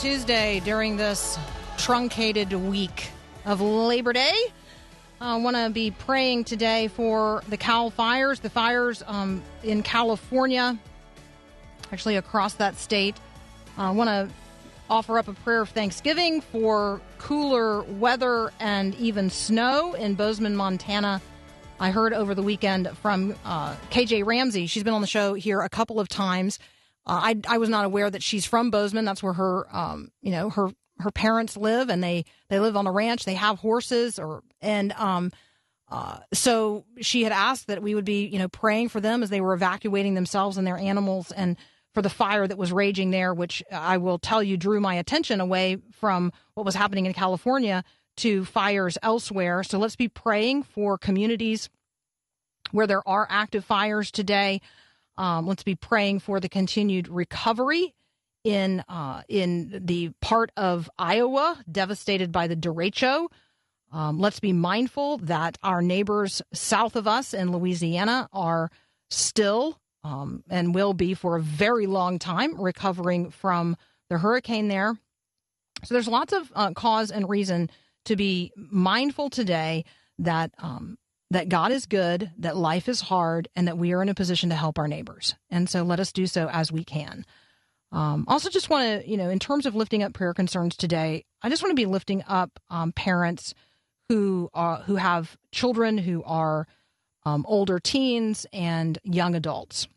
Tuesday during this truncated week of Labor Day. I want to be praying today for the Cal fires, the fires um, in California, actually across that state. I want to offer up a prayer of thanksgiving for cooler weather and even snow in Bozeman, Montana. I heard over the weekend from uh, KJ Ramsey. She's been on the show here a couple of times. Uh, I I was not aware that she's from Bozeman. That's where her um you know her her parents live, and they they live on a ranch. They have horses, or and um. Uh, so she had asked that we would be, you know, praying for them as they were evacuating themselves and their animals, and for the fire that was raging there, which I will tell you drew my attention away from what was happening in California to fires elsewhere. So let's be praying for communities where there are active fires today. Um, let's be praying for the continued recovery in uh, in the part of Iowa devastated by the derecho. Um, let's be mindful that our neighbors south of us in Louisiana are still um, and will be for a very long time recovering from the hurricane there. So there's lots of uh, cause and reason to be mindful today that um, that God is good, that life is hard, and that we are in a position to help our neighbors. And so let us do so as we can. Um, also, just want to, you know, in terms of lifting up prayer concerns today, I just want to be lifting up um, parents who are who have children who are um, older teens and young adults,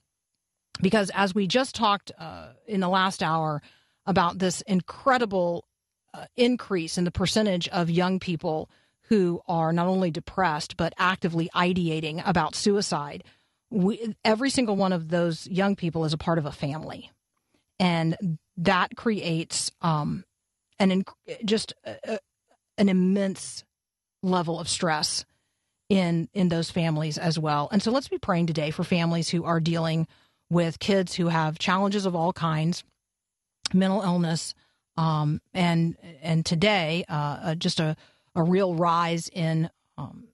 because as we just talked uh, in the last hour about this incredible uh, increase in the percentage of young people who are not only depressed but actively ideating about suicide. We, every single one of those young people is a part of a family, and that creates um, an just a, an immense level of stress in in those families as well. And so let's be praying today for families who are dealing with kids who have challenges of all kinds, mental illness, um, and and today uh, uh just a a real rise in um,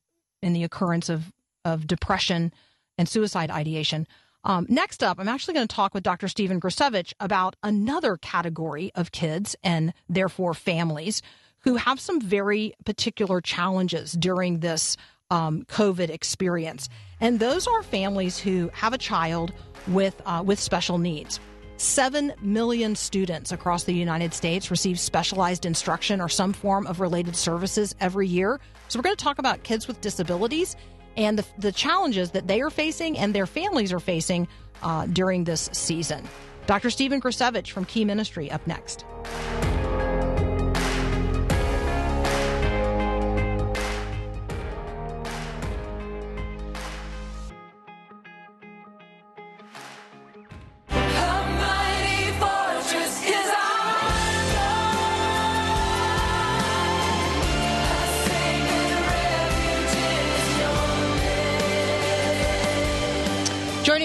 in the occurrence of of depression and suicide ideation. Um, next up, I'm actually going to talk with Dr. Stephen Grcevich about another category of kids and therefore families who have some very particular challenges during this um, COVID experience. And those are families who have a child with uh, with special needs. 7 million students across the United States receive specialized instruction or some form of related services every year. So, we're going to talk about kids with disabilities and the, the challenges that they are facing and their families are facing uh, during this season. Dr. Stephen Grcevich from Key Ministry up next.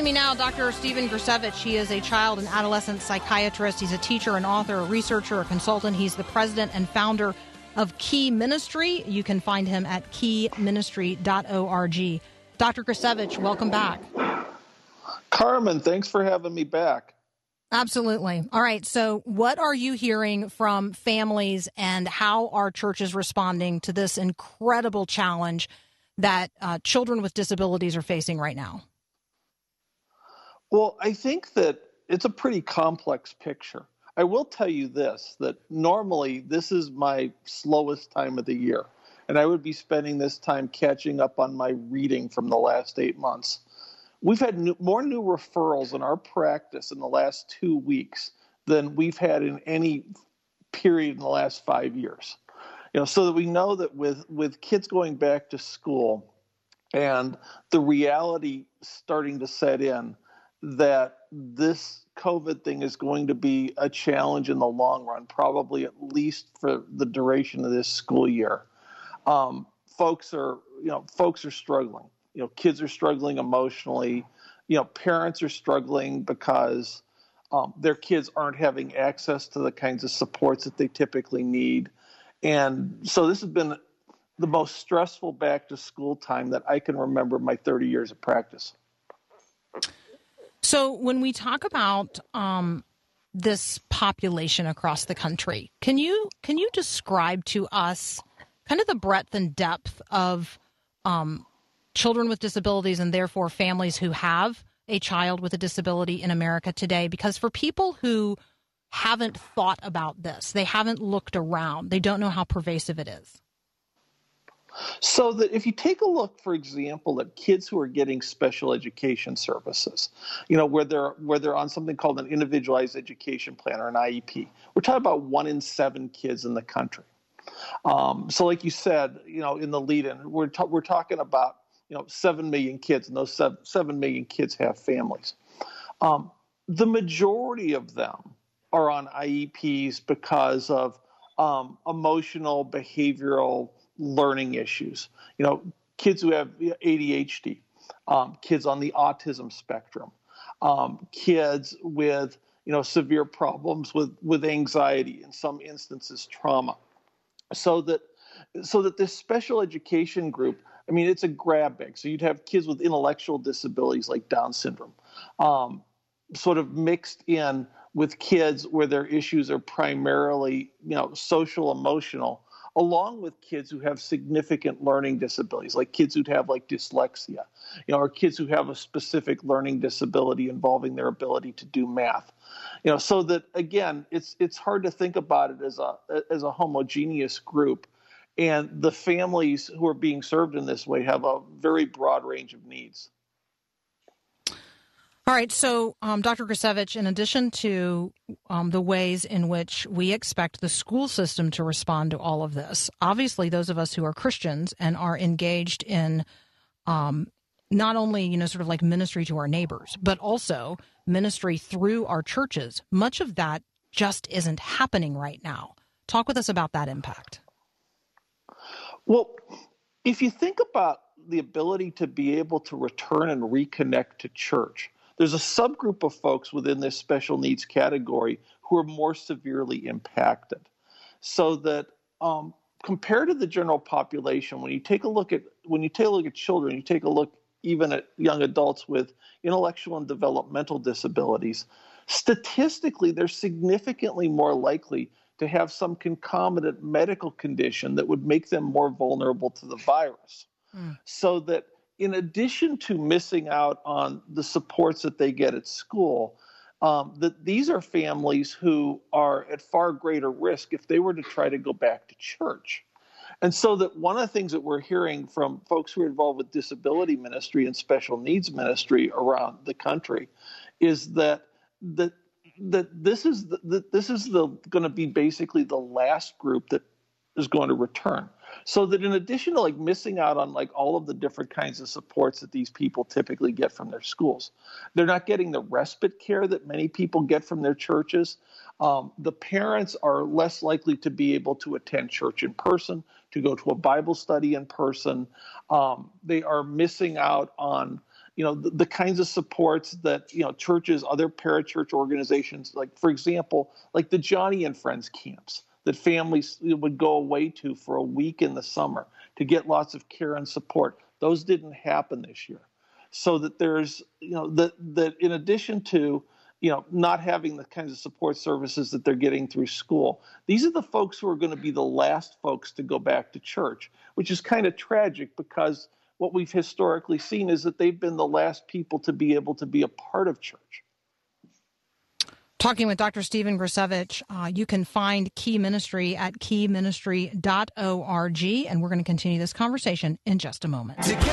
Me now, Dr. Stephen Grcevich. He is a child and adolescent psychiatrist. He's a teacher, an author, a researcher, a consultant. He's the president and founder of Key Ministry. You can find him at keyministry.org. Dr. Grcevich, welcome back. Carmen, thanks for having me back. Absolutely. All right. So, what are you hearing from families, and how are churches responding to this incredible challenge that uh, children with disabilities are facing right now? Well, I think that it's a pretty complex picture. I will tell you this that normally this is my slowest time of the year, and I would be spending this time catching up on my reading from the last eight months. We've had new, more new referrals in our practice in the last two weeks than we've had in any period in the last five years. You know, so that we know that with with kids going back to school and the reality starting to set in that this COVID thing is going to be a challenge in the long run, probably at least for the duration of this school year. Um, folks are, you know, folks are struggling. You know, kids are struggling emotionally. You know, parents are struggling because um, their kids aren't having access to the kinds of supports that they typically need. And so this has been the most stressful back to school time that I can remember my 30 years of practice. So when we talk about um, this population across the country, can you can you describe to us kind of the breadth and depth of um, children with disabilities and therefore families who have a child with a disability in America today? Because for people who haven't thought about this, they haven't looked around, they don't know how pervasive it is. So that if you take a look, for example, at kids who are getting special education services, you know, where they're where they're on something called an individualized education plan or an IEP, we're talking about one in seven kids in the country. Um, so, like you said, you know, in the lead-in, we're ta- we're talking about you know seven million kids, and those seven, seven million kids have families. Um, the majority of them are on IEPs because of um, emotional, behavioral learning issues. You know, kids who have ADHD, um, kids on the autism spectrum, um, kids with you know severe problems with with anxiety, in some instances trauma. So that so that this special education group, I mean, it's a grab bag. So you'd have kids with intellectual disabilities like Down syndrome, um, sort of mixed in with kids where their issues are primarily you know social emotional along with kids who have significant learning disabilities, like kids who have like dyslexia, you know, or kids who have a specific learning disability involving their ability to do math. You know, so that again, it's it's hard to think about it as a as a homogeneous group. And the families who are being served in this way have a very broad range of needs. All right. So, um, Dr. Grcevich, in addition to um, the ways in which we expect the school system to respond to all of this, obviously, those of us who are Christians and are engaged in um, not only, you know, sort of like ministry to our neighbors, but also ministry through our churches, much of that just isn't happening right now. Talk with us about that impact. Well, if you think about the ability to be able to return and reconnect to church, there's a subgroup of folks within this special needs category who are more severely impacted. So that um, compared to the general population, when you take a look at when you take a look at children, you take a look even at young adults with intellectual and developmental disabilities, statistically, they're significantly more likely to have some concomitant medical condition that would make them more vulnerable to the virus. Mm. So that in addition to missing out on the supports that they get at school, um, that these are families who are at far greater risk if they were to try to go back to church. And so that one of the things that we're hearing from folks who are involved with disability ministry and special needs ministry around the country is that that that this is the, that this is the going to be basically the last group that is going to return so that in addition to like missing out on like all of the different kinds of supports that these people typically get from their schools they're not getting the respite care that many people get from their churches um, the parents are less likely to be able to attend church in person to go to a bible study in person. Um, they are missing out on you know the, the, kinds of supports that you know churches other parachurch organizations like for example like the Joni and friends camps that families would go away to for a week in the summer to get lots of care and support. Those didn't happen this year. So that there's, you know, that that in addition to, you know, not having the kinds of support services that they're getting through school, these are the folks who are going to be the last folks to go back to church, which is kind of tragic because what we've historically seen is that they've been the last people to be able to be a part of church. Talking with Dr. Stephen Grcevich, uh, you can find Key Ministry at keyministry.org, and we're going to continue this conversation in just a moment. Together.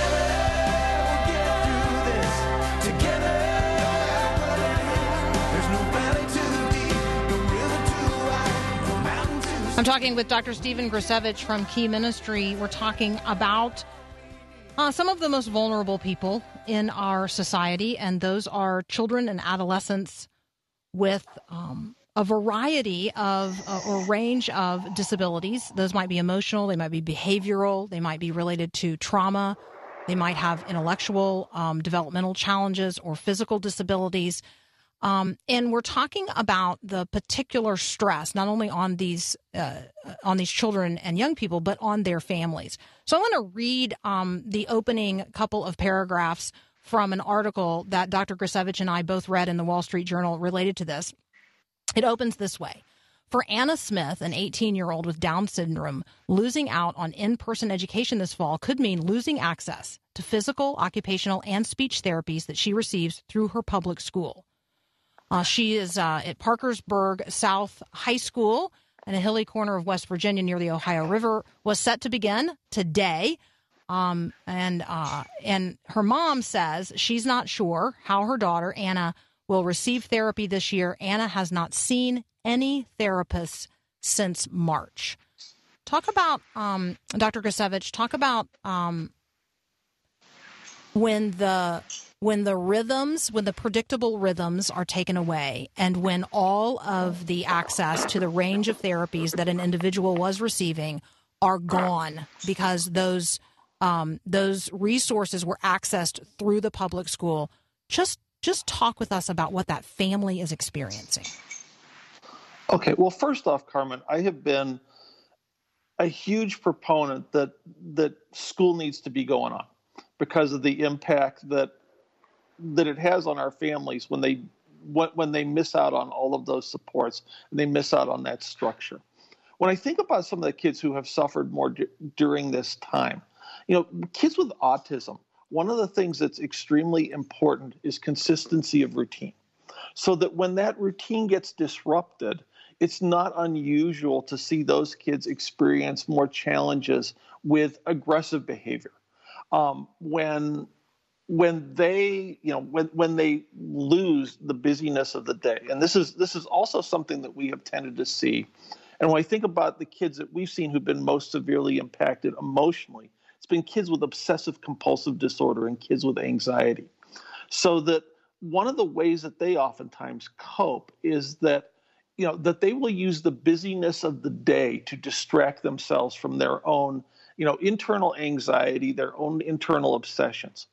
I'm talking with Dr. Stephen Grcevich from Key Ministry. We're talking about uh, some of the most vulnerable people in our society, and those are children and adolescents with um, a variety of uh, or range of disabilities. Those might be emotional, they might be behavioral, they might be related to trauma, they might have intellectual um, developmental challenges or physical disabilities. Um, and we're talking about the particular stress not only on these uh, on these children and young people, but on their families. So I want to read um, the opening couple of paragraphs from an article that Dr. Grcevich and I both read in the Wall Street Journal related to this. It opens this way. For Anna Smith, an 18 year old with Down syndrome, losing out on in person education this fall could mean losing access to physical, occupational, and speech therapies that she receives through her public school. Uh, she is uh, at Parkersburg South High School in a hilly corner of West Virginia near the Ohio River. Was set to begin today. Um, and uh, and her mom says she's not sure how her daughter Anna will receive therapy this year. Anna has not seen any therapists since March. Talk about um, Dr. Grcevich. Talk about um, when the when the rhythms, when the predictable rhythms are taken away, and when all of the access to the range of therapies that an individual was receiving are gone because those um, those resources were accessed through the public school. Just just talk with us about what that family is experiencing. Okay, well, first off, Carmen, I have been a huge proponent that that school needs to be going on because of the impact that that it has on our families when they when they miss out on all of those supports and they miss out on that structure. When I think about some of the kids who have suffered more d- during this time, you know, kids with autism, one of the things that's extremely important is consistency of routine. So that when that routine gets disrupted, it's not unusual to see those kids experience more challenges with aggressive behavior. Um, when when they you know when when they lose the busyness of the day and this is this is also something that we have tended to see and when i think about the kids that we've seen who've been most severely impacted emotionally it's been kids with obsessive compulsive disorder and kids with anxiety. So that one of the ways that they oftentimes cope is that you know that they will use the busyness of the day to distract themselves from their own you know internal anxiety their own internal obsessions.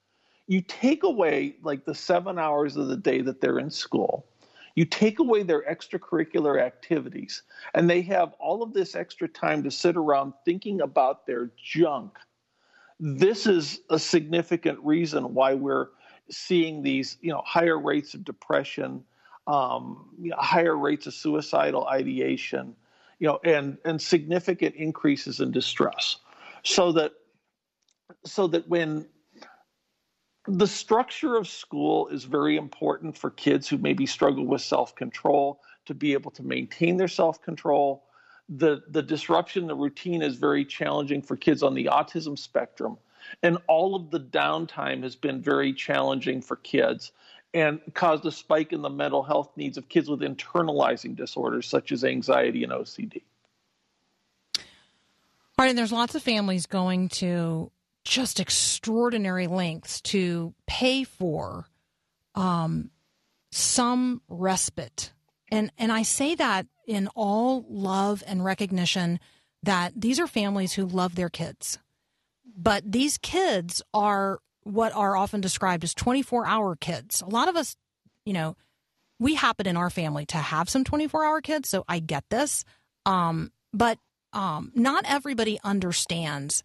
You take away like the seven hours of the day that they're in school. You take away their extracurricular activities. And they have all of this extra time to sit around thinking about their junk this is a significant reason why we're seeing these you know higher rates of depression um, you know, higher rates of suicidal ideation you know and and significant increases in distress. So that so that when the structure of school is very important for kids who maybe struggle with self-control to be able to maintain their self-control the the disruption the routine is very challenging for kids on the autism spectrum and all of the downtime has been very challenging for kids and caused a spike in the mental health needs of kids with internalizing disorders such as anxiety and OCD. All right, and there's lots of families going to just extraordinary lengths to pay for um, some respite. And and I say that in all love and recognition that these are families who love their kids. But these kids are what are often described as 24 hour kids. A lot of us, you know, we happen in our family to have some 24 hour kids, so I get this. Um, but um, not everybody understands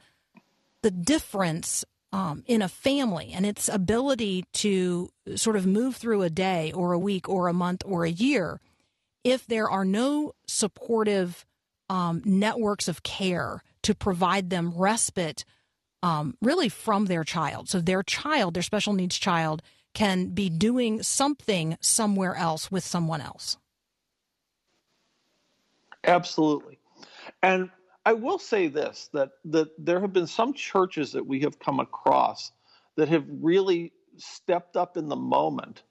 the difference um, in a family and its ability to sort of move through a day or a week or a month or a year if there are no supportive um, networks of care to provide them respite um, really from their child. So their child, their special needs child, can be doing something somewhere else with someone else. Absolutely. And I will say this that that there have been some churches that we have come across that have really stepped up in the moment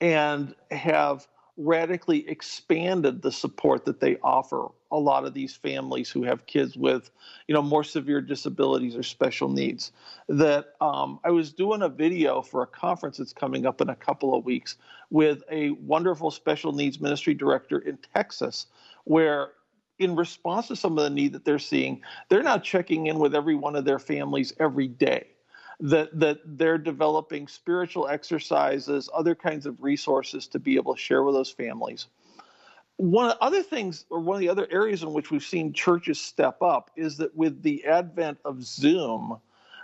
and have radically expanded the support that they offer a lot of these families who have kids with you know more severe disabilities or special needs. That um, i was doing a video for a conference that's coming up in a couple of weeks with a wonderful special needs ministry director in texas where in response to some of the need that they're seeing they're now checking in with every one of their families every day that that they're developing spiritual exercises, other kinds of resources to be able to share with those families. One of the other things, or one of the other areas in which we've seen churches step up, is that with the advent of Zoom,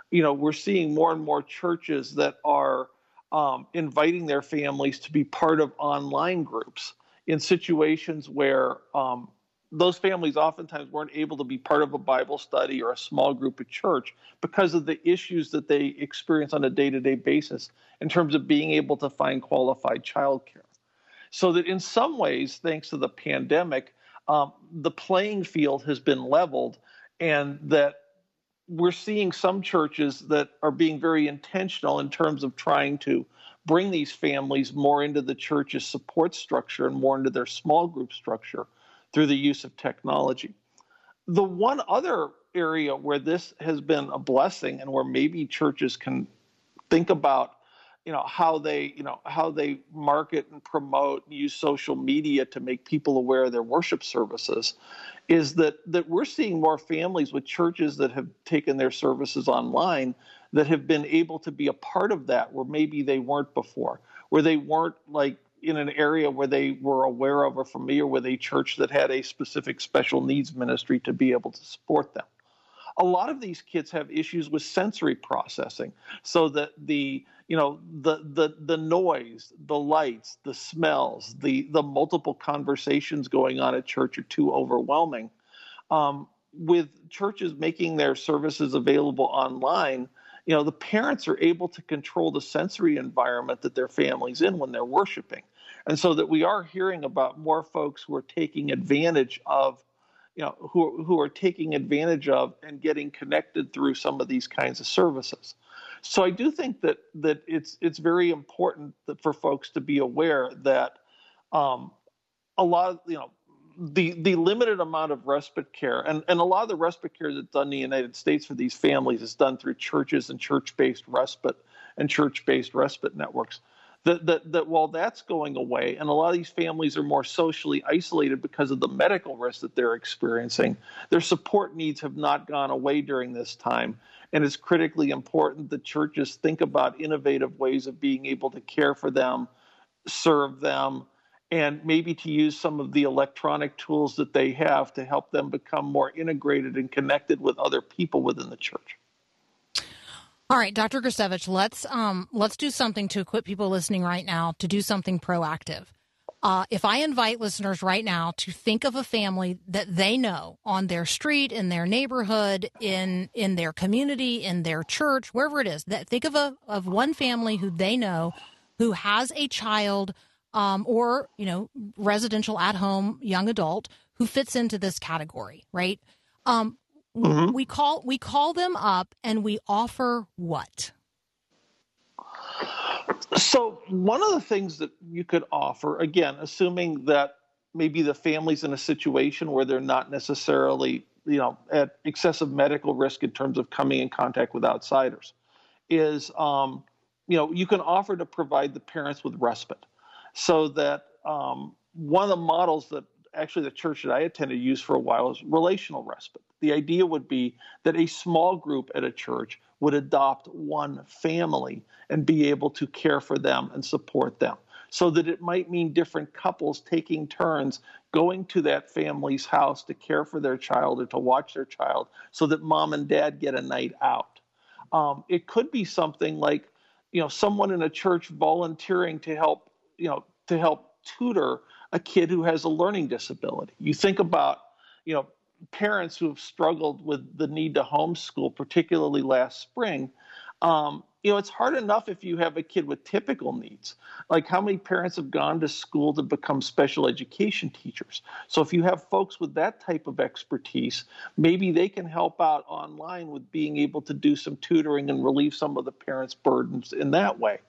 you know, we're seeing more and more churches that are um, inviting their families to be part of online groups in situations where um, those families oftentimes weren't able to be part of a Bible study or a small group at church because of the issues that they experience on a day to day basis in terms of being able to find qualified childcare. So that in some ways, thanks to the pandemic, um, the playing field has been leveled, and that we're seeing some churches that are being very intentional in terms of trying to bring these families more into the church's support structure and more into their small group structure through the use of technology. The one other area where this has been a blessing and where maybe churches can think about you know how they you know how they market and promote and use social media to make people aware of their worship services is that that we're seeing more families with churches that have taken their services online that have been able to be a part of that where maybe they weren't before where they weren't like in an area where they were aware of or familiar with a church that had a specific special needs ministry to be able to support them. A lot of these kids have issues with sensory processing, so that the you know the the the noise, the lights, the smells, the the multiple conversations going on at church are too overwhelming. Um, with churches making their services available online, you know the parents are able to control the sensory environment that their family's in when they're worshiping and so that we are hearing about more folks who are taking advantage of you know who who are taking advantage of and getting connected through some of these kinds of services. So i do think that that it's it's very important that for folks to be aware that um, a lot of you know the the limited amount of respite care and, and a lot of the respite care that's done in the United States for these families is done through churches and church based respite and church based respite networks that, that, that while that's going away, and a lot of these families are more socially isolated because of the medical risk that they're experiencing, their support needs have not gone away during this time. And it's critically important that churches think about innovative ways of being able to care for them, serve them, and maybe to use some of the electronic tools that they have to help them become more integrated and connected with other people within the church. All right, Dr. Grcevich, let's um, let's do something to equip people listening right now to do something proactive. Uh, if I invite listeners right now to think of a family that they know on their street, in their neighborhood, in in their community, in their church, wherever it is, that think of a of one family who they know who has a child um, or you know residential at home young adult who fits into this category, right? Um, Mm-hmm. We call we call them up and we offer what? So one of the things that you could offer, again, assuming that maybe the family's in a situation where they're not necessarily, you know, at excessive medical risk in terms of coming in contact with outsiders, is um, you know, you can offer to provide the parents with respite, so that um, one of the models that actually the church that I attended used for a while is relational respite. The idea would be that a small group at a church would adopt one family and be able to care for them and support them. So that it might mean different couples taking turns going to that family's house to care for their child or to watch their child so that mom and dad get a night out. Um, it could be something like, you know, someone in a church volunteering to help, you know, to help tutor a kid who has a learning disability. You think about, you know, parents who have struggled with the need to homeschool, particularly last spring. Um, you know, it's hard enough if you have a kid with typical needs. Like, how many parents have gone to school to become special education teachers? So, if you have folks with that type of expertise, maybe they can help out online with being able to do some tutoring and relieve some of the parents' burdens in that way.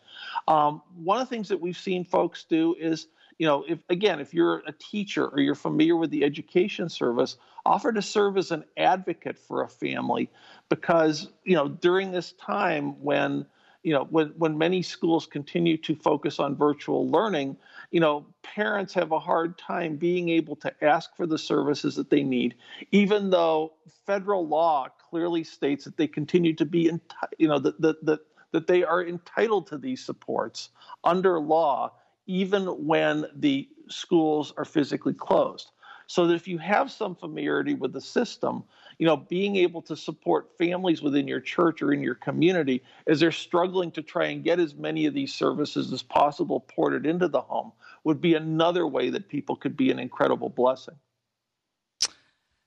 Um, one of the things that we've seen folks do is you know, if again, if you're a teacher or you're familiar with the education service, offer to serve as an advocate for a family because, you know, during this time when you know, when, when many schools continue to focus on virtual learning, you know, parents have a hard time being able to ask for the services that they need, even though federal law clearly states that they continue to be, enti- you know, that, that, that, that they are entitled to these supports under law, even when the schools are physically closed. So that if you have some familiarity with the system, you know, being able to support families within your church or in your community as they're struggling to try and get as many of these services as possible ported into the home would be another way that people could be an incredible blessing.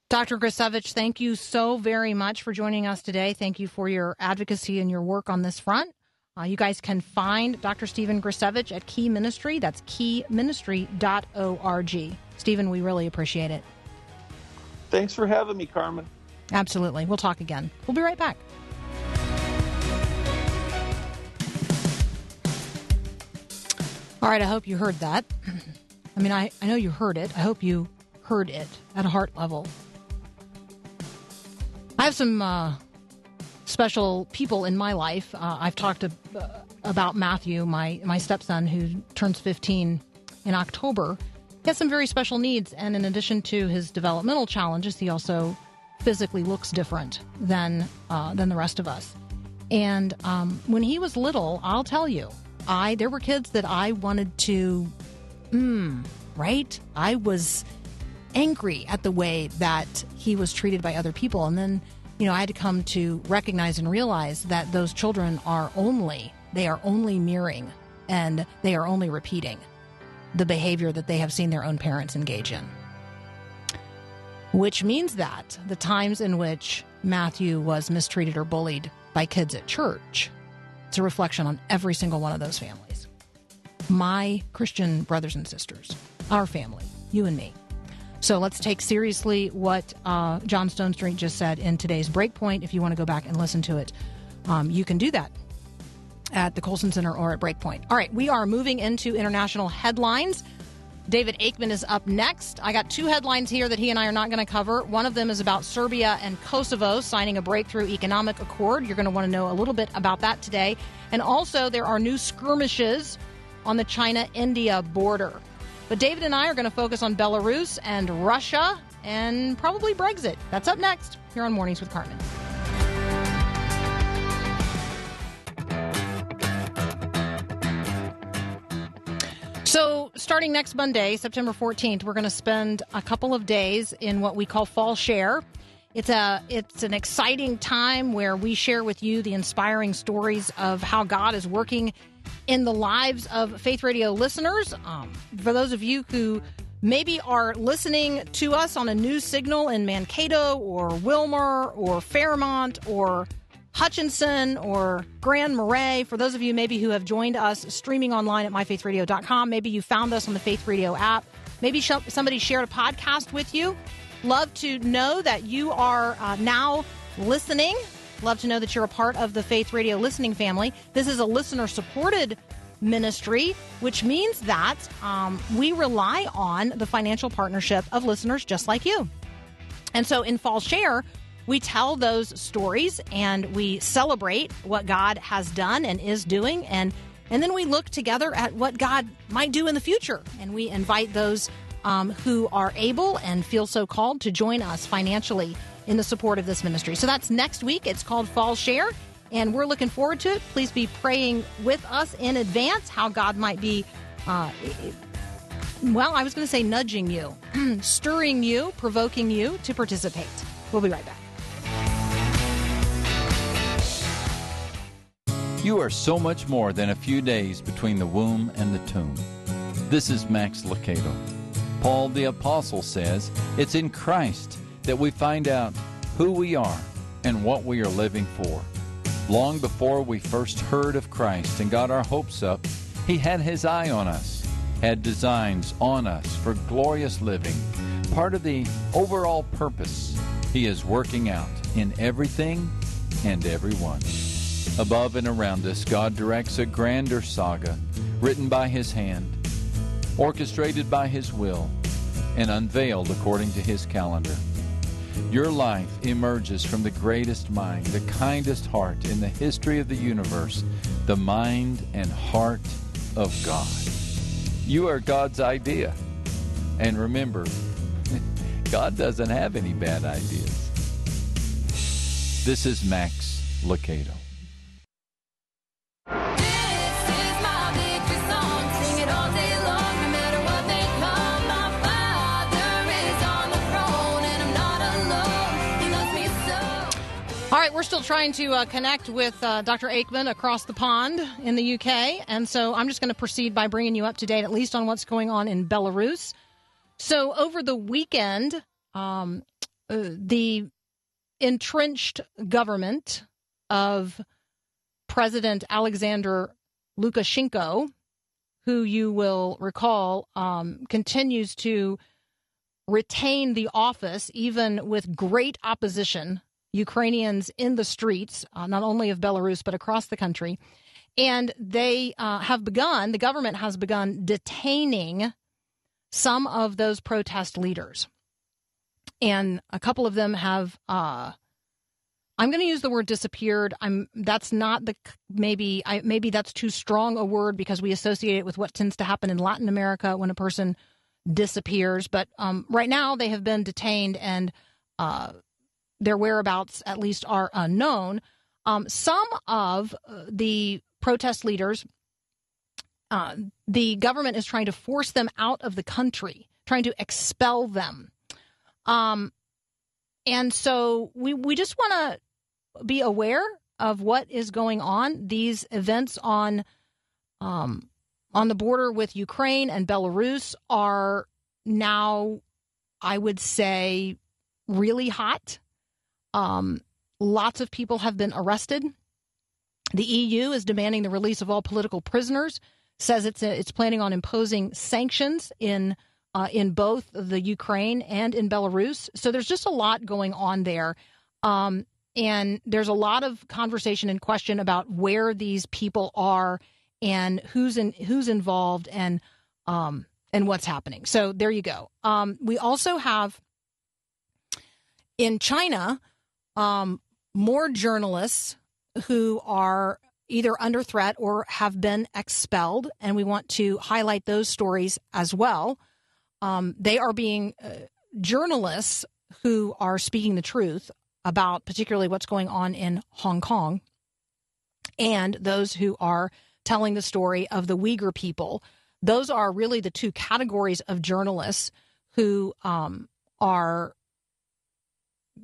Dr. Grcevich, thank you so very much for joining us today. Thank you for your advocacy and your work on this front. Uh, you guys can find Dr. Stephen Grcevich at Key Ministry. That's keyministry.org. Stephen, we really appreciate it. Thanks for having me, Carmen. Absolutely. We'll talk again. We'll be right back. All right, I hope you heard that. I mean, I, I know you heard it. I hope you heard it at a heart level. I have some uh, special people in my life. Uh, I've talked to, uh, about Matthew, my, my stepson, who turns 15 in October. He has some very special needs, and in addition to his developmental challenges, he also physically looks different than uh, than the rest of us. And um, when he was little, I'll tell you, I there were kids that I wanted to, mm, right? I was angry at the way that he was treated by other people, and then you know I had to come to recognize and realize that those children are only they are only mirroring and they are only repeating the behavior that they have seen their own parents engage in which means that the times in which Matthew was mistreated or bullied by kids at church, it's a reflection on every single one of those families. My Christian brothers and sisters, our family, you and me. So let's take seriously what uh, John Stonestreet just said in today's Breakpoint. If you want to go back and listen to it, um, you can do that at the Colson Center or at Breakpoint. All right, we are moving into international headlines. David Aikman is up next. I got two headlines here that he and I are not going to cover. One of them is about Serbia and Kosovo signing a breakthrough economic accord. You're going to want to know a little bit about that today. And also, there are new skirmishes on the China India border. But David and I are going to focus on Belarus and Russia and probably Brexit. That's up next here on Mornings with Carmen. So, starting next Monday, September 14th, we're going to spend a couple of days in what we call Fall Share. It's a it's an exciting time where we share with you the inspiring stories of how God is working in the lives of Faith Radio listeners. Um, for those of you who maybe are listening to us on a new signal in Mankato or Willmar or Fairmont or Hutchinson or Grand Marais. For those of you maybe who have joined us streaming online at myfaithradio.com, maybe you found us on the Faith Radio app. Maybe somebody shared a podcast with you. Love to know that you are uh, now listening. Love to know that you're a part of the Faith Radio listening family. This is a listener supported ministry, which means that um, we rely on the financial partnership of listeners just like you. And so in Fall Share, we tell those stories and we celebrate what God has done and is doing and and then we look together at what God might do in the future and we invite those um, who are able and feel so called to join us financially in the support of this ministry. So that's next week. It's called Fall Share and we're looking forward to it. Please be praying with us in advance how God might be uh, well, I was going to say nudging you, stirring you, provoking you to participate. We'll be right back. You are so much more than a few days between the womb and the tomb. This is Max Lucado. Paul the Apostle says it's in Christ that we find out who we are and what we are living for. Long before we first heard of Christ and got our hopes up, He had His eye on us, had designs on us for glorious living, part of the overall purpose He is working out in everything and everyone. Above and around us, God directs a grander saga written by His hand. orchestrated by His will, and unveiled according to His calendar. Your life emerges from the greatest mind, the kindest heart in the history of the universe, the mind and heart of God. You are God's idea. And remember, God doesn't have any bad ideas. This is Max Lucado. Right, we're still trying to uh, connect with uh, Dr. Aikman across the pond in the UK. And so I'm just going to proceed by bringing you up to date, at least on what's going on in Belarus. So over the weekend, um, uh, the entrenched government of President Alexander Lukashenko, who you will recall um, continues to retain the office even with great opposition Ukrainians in the streets, uh, not only of Belarus, but across the country. And they uh, have begun, the government has begun detaining some of those protest leaders. And a couple of them have, uh, I'm going to use the word disappeared. I'm, that's not the, maybe, I, maybe that's too strong a word because we associate it with what tends to happen in Latin America when a person disappears. But um, right now they have been detained and uh, their whereabouts, at least, are unknown. Um, some of uh, the protest leaders, uh, the government is trying to force them out of the country, trying to expel them. Um, and so we, we just want to be aware of what is going on. These events on um, on the border with Ukraine and Belarus are now, I would say, really hot. Um, lots of people have been arrested. The EU is demanding the release of all political prisoners. Says it's a, it's planning on imposing sanctions in uh, in both the Ukraine and in Belarus. So there's just a lot going on there, um, and there's a lot of conversation and question about where these people are and who's in who's involved and um, and what's happening. So there you go. Um, we also have in China um, more journalists who are either under threat or have been expelled, and we want to highlight those stories as well. Um, they are being uh, journalists who are speaking the truth about particularly what's going on in Hong Kong, and those who are telling the story of the Uyghur people. Those are really the two categories of journalists who um, are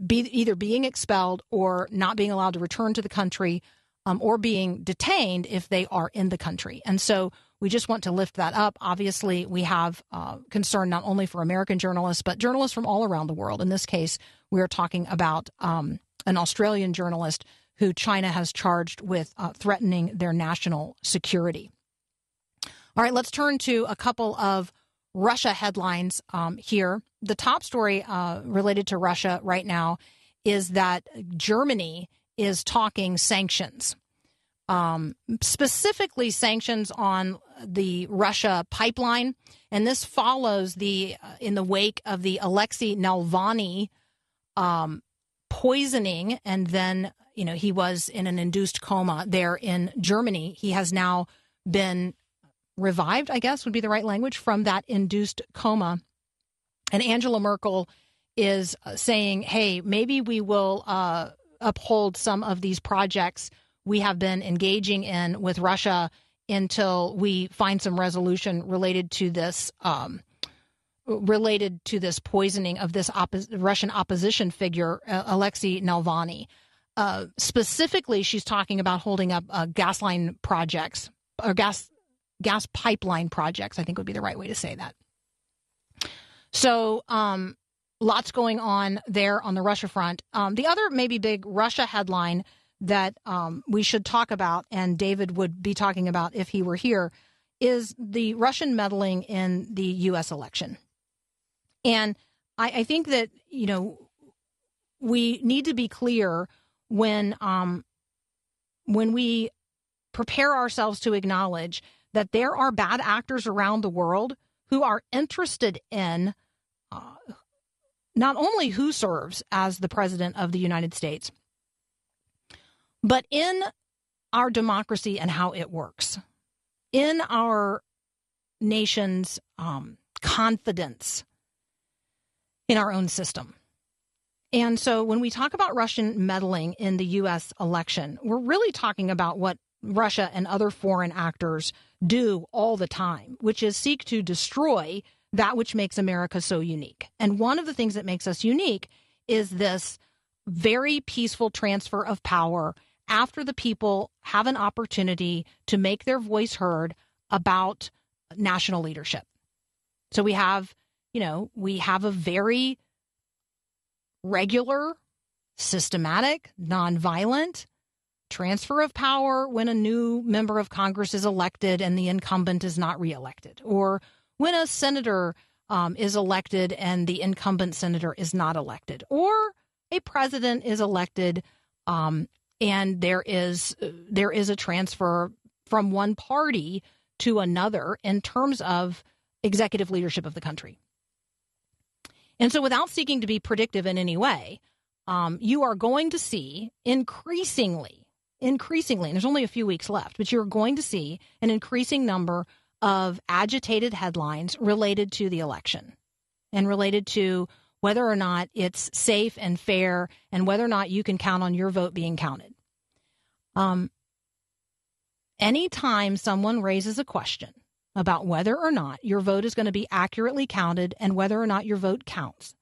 be either being expelled or not being allowed to return to the country um, or being detained if they are in the country. And so we just want to lift that up. Obviously, we have uh, concern not only for American journalists, but journalists from all around the world. In this case, we are talking about um, an Australian journalist who China has charged with uh, threatening their national security. All right, let's turn to a couple of Russia headlines um, here. The top story uh, related to Russia right now is that Germany is talking sanctions, um, specifically sanctions on the Russia pipeline, and this follows the uh, in the wake of the Alexei Navalny um, poisoning, and then you know he was in an induced coma there in Germany. He has now been revived, I guess would be the right language, from that induced coma. And Angela Merkel is uh, saying, hey, maybe we will uh, uphold some of these projects we have been engaging in with Russia until we find some resolution related to this. Um, related to this poisoning of this oppo- Russian opposition figure, uh, Alexei Navalny. Uh, specifically, she's talking about holding up uh, gas line projects or gas gas pipeline projects, I think would be the right way to say that. So, um, lots going on there on the Russia front. Um, the other maybe big Russia headline that um, we should talk about, and David would be talking about if he were here, is the Russian meddling in the U.S. election. And I, I think that, you know, we need to be clear when um, when we prepare ourselves to acknowledge that there are bad actors around the world who are interested in uh, not only who serves as the president of the United States, but in our democracy and how it works, in our nation's um, confidence in our own system. And so when we talk about Russian meddling in the U.S. election, we're really talking about what Russia and other foreign actors do all the time, which is seek to destroy that which makes America so unique. And one of the things that makes us unique is this very peaceful transfer of power after the people have an opportunity to make their voice heard about national leadership. So we have, you know, we have a very regular, systematic, nonviolent transfer of power when a new member of Congress is elected and the incumbent is not reelected, or when a senator um, is elected and the incumbent senator is not elected, or a president is elected um, and there is there is a transfer from one party to another in terms of executive leadership of the country. And so, without seeking to be predictive in any way, um, you are going to see increasingly, increasingly, and there's only a few weeks left, but you're going to see an increasing number of agitated headlines related to the election and related to whether or not it's safe and fair and whether or not you can count on your vote being counted. Um, anytime someone raises a question about whether or not your vote is going to be accurately counted and whether or not your vote counts.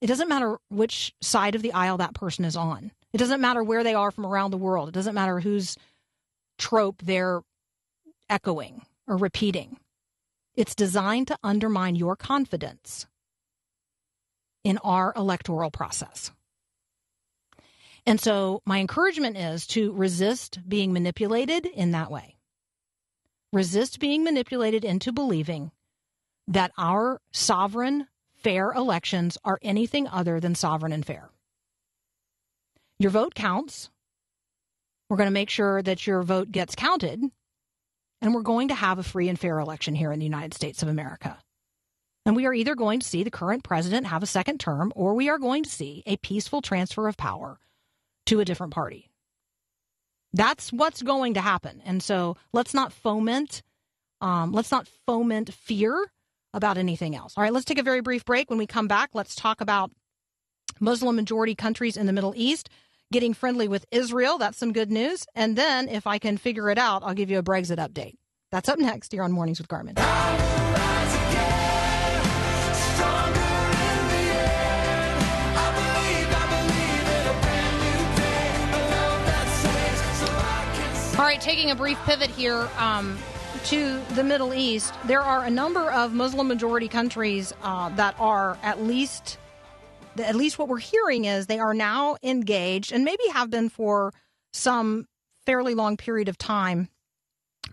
It doesn't matter which side of the aisle that person is on. It doesn't matter where they are from around the world. It doesn't matter whose trope they're echoing or repeating. It's designed to undermine your confidence in our electoral process. And so, my encouragement is to resist being manipulated in that way resist being manipulated into believing that our sovereign, fair elections are anything other than sovereign and fair. Your vote counts. We're going to make sure that your vote gets counted. And we're going to have a free and fair election here in the United States of America. And we are either going to see the current president have a second term or we are going to see a peaceful transfer of power to a different party. That's what's going to happen. And so let's not foment, um, let's not foment fear about anything else. All right, let's take a very brief break. When we come back, let's talk about Muslim majority countries in the Middle East getting friendly with Israel. That's some good news. And then, if I can figure it out, I'll give you a Brexit update. That's up next here on Mornings with Carmen. All right, taking a brief pivot here um, to the Middle East. There are a number of Muslim majority countries uh, that are at least, at least what we're hearing is they are now engaged and maybe have been for some fairly long period of time,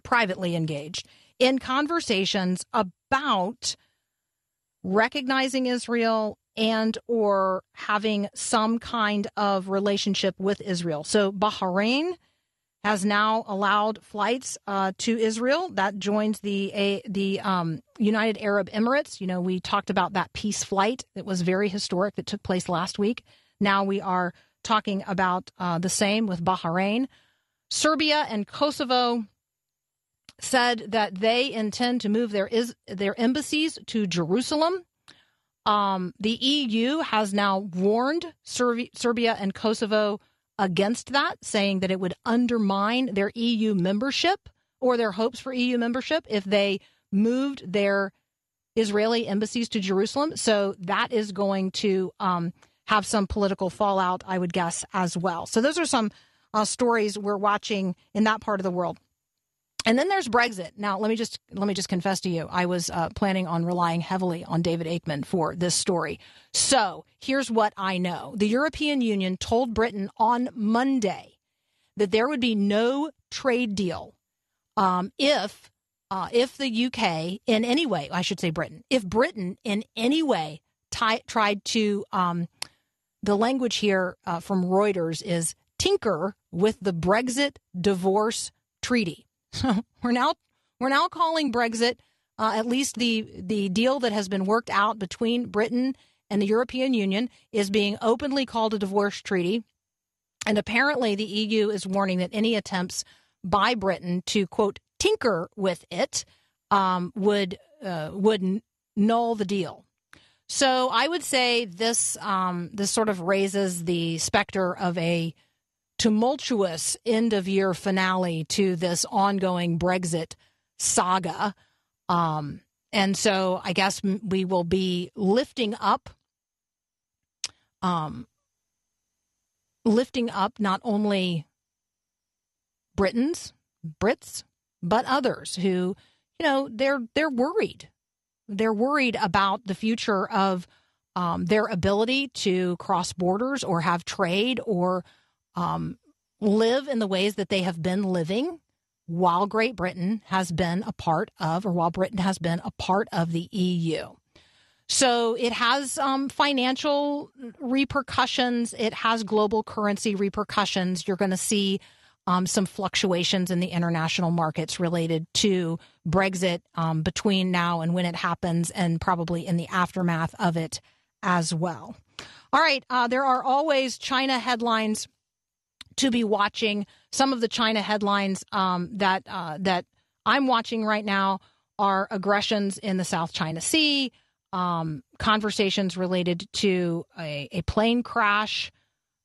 privately engaged in conversations about recognizing Israel and or having some kind of relationship with Israel. So Bahrain has now allowed flights uh, to Israel. That joins the a, the um, United Arab Emirates. You know, we talked about that peace flight that was very historic that took place last week. Now we are talking about uh, the same with Bahrain. Serbia and Kosovo said that they intend to move their is their embassies to Jerusalem. Um, the EU has now warned Serbia and Kosovo against that, saying that it would undermine their EU membership or their hopes for EU membership if they moved their Israeli embassies to Jerusalem. So that is going to um, have some political fallout, I would guess, as well. So those are some uh, stories we're watching in that part of the world. And then there's Brexit. Now, let me just let me just confess to you, I was uh, planning on relying heavily on David Aikman for this story. So here's what I know: the European Union told Britain on Monday that there would be no trade deal um, if uh, if the UK in any way, I should say Britain, if Britain in any way t- tried to um, the language here uh, from Reuters is tinker with the Brexit divorce treaty. So we're now we're now calling Brexit uh, at least the the deal that has been worked out between Britain and the European Union is being openly called a divorce treaty. And apparently, the EU is warning that any attempts by Britain to quote tinker with it um, would uh, would null the deal. So I would say this um, this sort of raises the specter of a tumultuous end of year finale to this ongoing Brexit saga. Um, and so I guess we will be lifting up, um, lifting up not only Britons, Brits, but others who, you know, they're they're worried. They're worried about the future of um, their ability to cross borders or have trade or um, live in the ways that they have been living while Great Britain has been a part of, or while Britain has been a part of the EU. So it has um, financial repercussions. It has global currency repercussions. You're going to see um, some fluctuations in the international markets related to Brexit um, between now and when it happens, and probably in the aftermath of it as well. All right, uh, there are always China headlines to be watching. Some of the China headlines um, that uh, that I'm watching right now are aggressions in the South China Sea, um, conversations related to a, a plane crash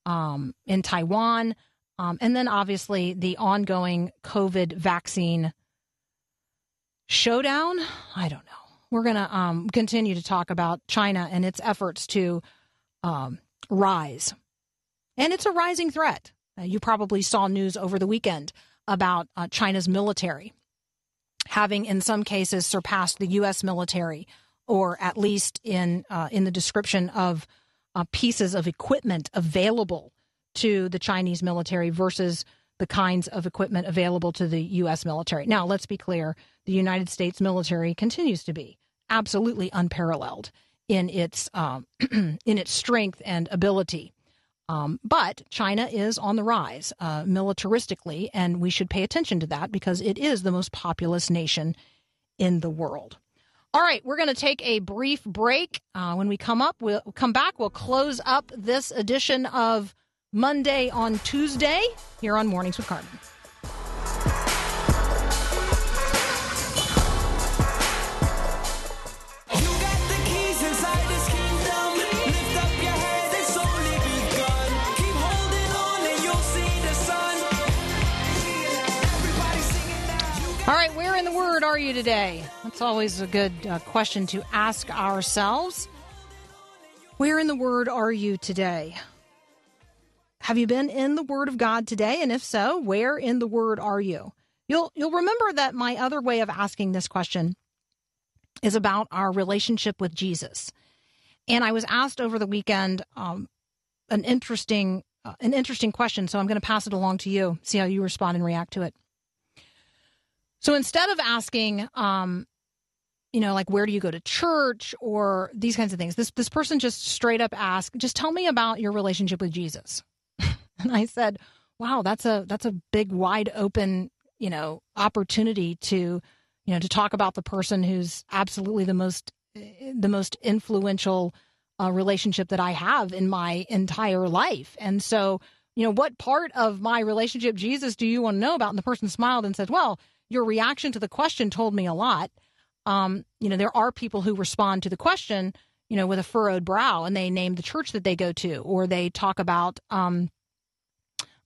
um, in Taiwan, um, and then obviously the ongoing COVID vaccine showdown. I don't know. We're going to um, continue to talk about China and its efforts to um, rise. And it's a rising threat. Uh, you probably saw news over the weekend about uh, China's military having, in some cases, surpassed the U.S. military, or at least in uh, in the description of uh, pieces of equipment available to the Chinese military versus the kinds of equipment available to the U.S. military. Now, let's be clear: the United States military continues to be absolutely unparalleled in its um, in its strength and ability um, but China is on the rise uh, militaristically, and we should pay attention to that because it is the most populous nation in the world. All right, we're going to take a brief break. Uh, when we come up, we'll come back. We'll close up this edition of Monday on Tuesday here on Mornings with Carmen. Word are you today? That's always a good uh, question to ask ourselves. Where in the Word are you today? Have you been in the Word of God today? And if so, where in the Word are you? You'll you'll remember that my other way of asking this question is about our relationship with Jesus. And I was asked over the weekend um, an interesting uh, an interesting question, so I'm going to pass it along to you. See how you respond and react to it. So instead of asking, um, you know, like where do you go to church or these kinds of things, this this person just straight up asked, just tell me about your relationship with Jesus. and I said, wow, that's a that's a big, wide open, you know, opportunity to, you know, to talk about the person who's absolutely the most the most influential uh, relationship that I have in my entire life. And so, you know, what part of my relationship Jesus do you want to know about? And the person smiled and said, well your reaction to the question told me a lot. Um, you know, there are people who respond to the question, you know, with a furrowed brow and they name the church that they go to, or they talk about, um,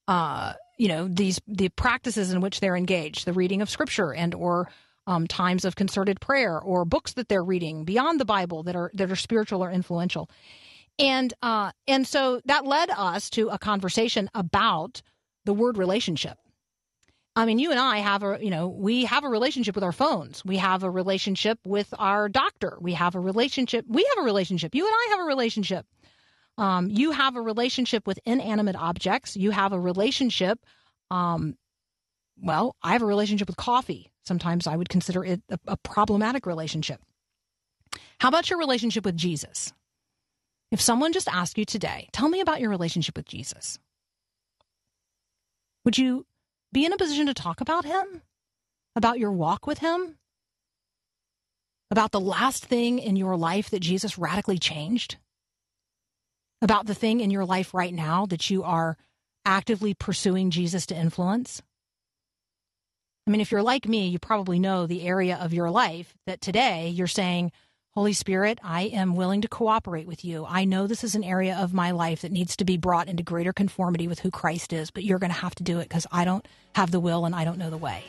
uh, you know, these the practices in which they're engaged, the reading of scripture and or um, times of concerted prayer or books that they're reading beyond the Bible that are that are spiritual or influential. And uh, and so that led us to a conversation about the word relationship I mean, you and I have a, you know, we have a relationship with our phones. We have a relationship with our doctor. We have a relationship. We have a relationship. You and I have a relationship. Um, you have a relationship with inanimate objects. You have a relationship. Um, well, I have a relationship with coffee. Sometimes I would consider it a, a problematic relationship. How about your relationship with Jesus? If someone just asked you today, tell me about your relationship with Jesus. Would you be in a position to talk about him, about your walk with him? about the last thing in your life that Jesus radically changed? About the thing in your life right now that you are actively pursuing Jesus to influence? I mean, if you're like me, you probably know the area of your life that today you're saying, Holy Spirit, I am willing to cooperate with you. I know this is an area of my life that needs to be brought into greater conformity with who Christ is, but you're going to have to do it because I don't have the will and I don't know the way.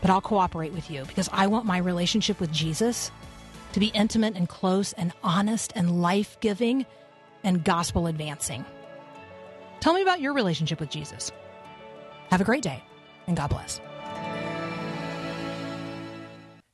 But I'll cooperate with you because I want my relationship with Jesus to be intimate and close and honest and life giving and gospel advancing. Tell me about your relationship with Jesus. Have a great day and God bless.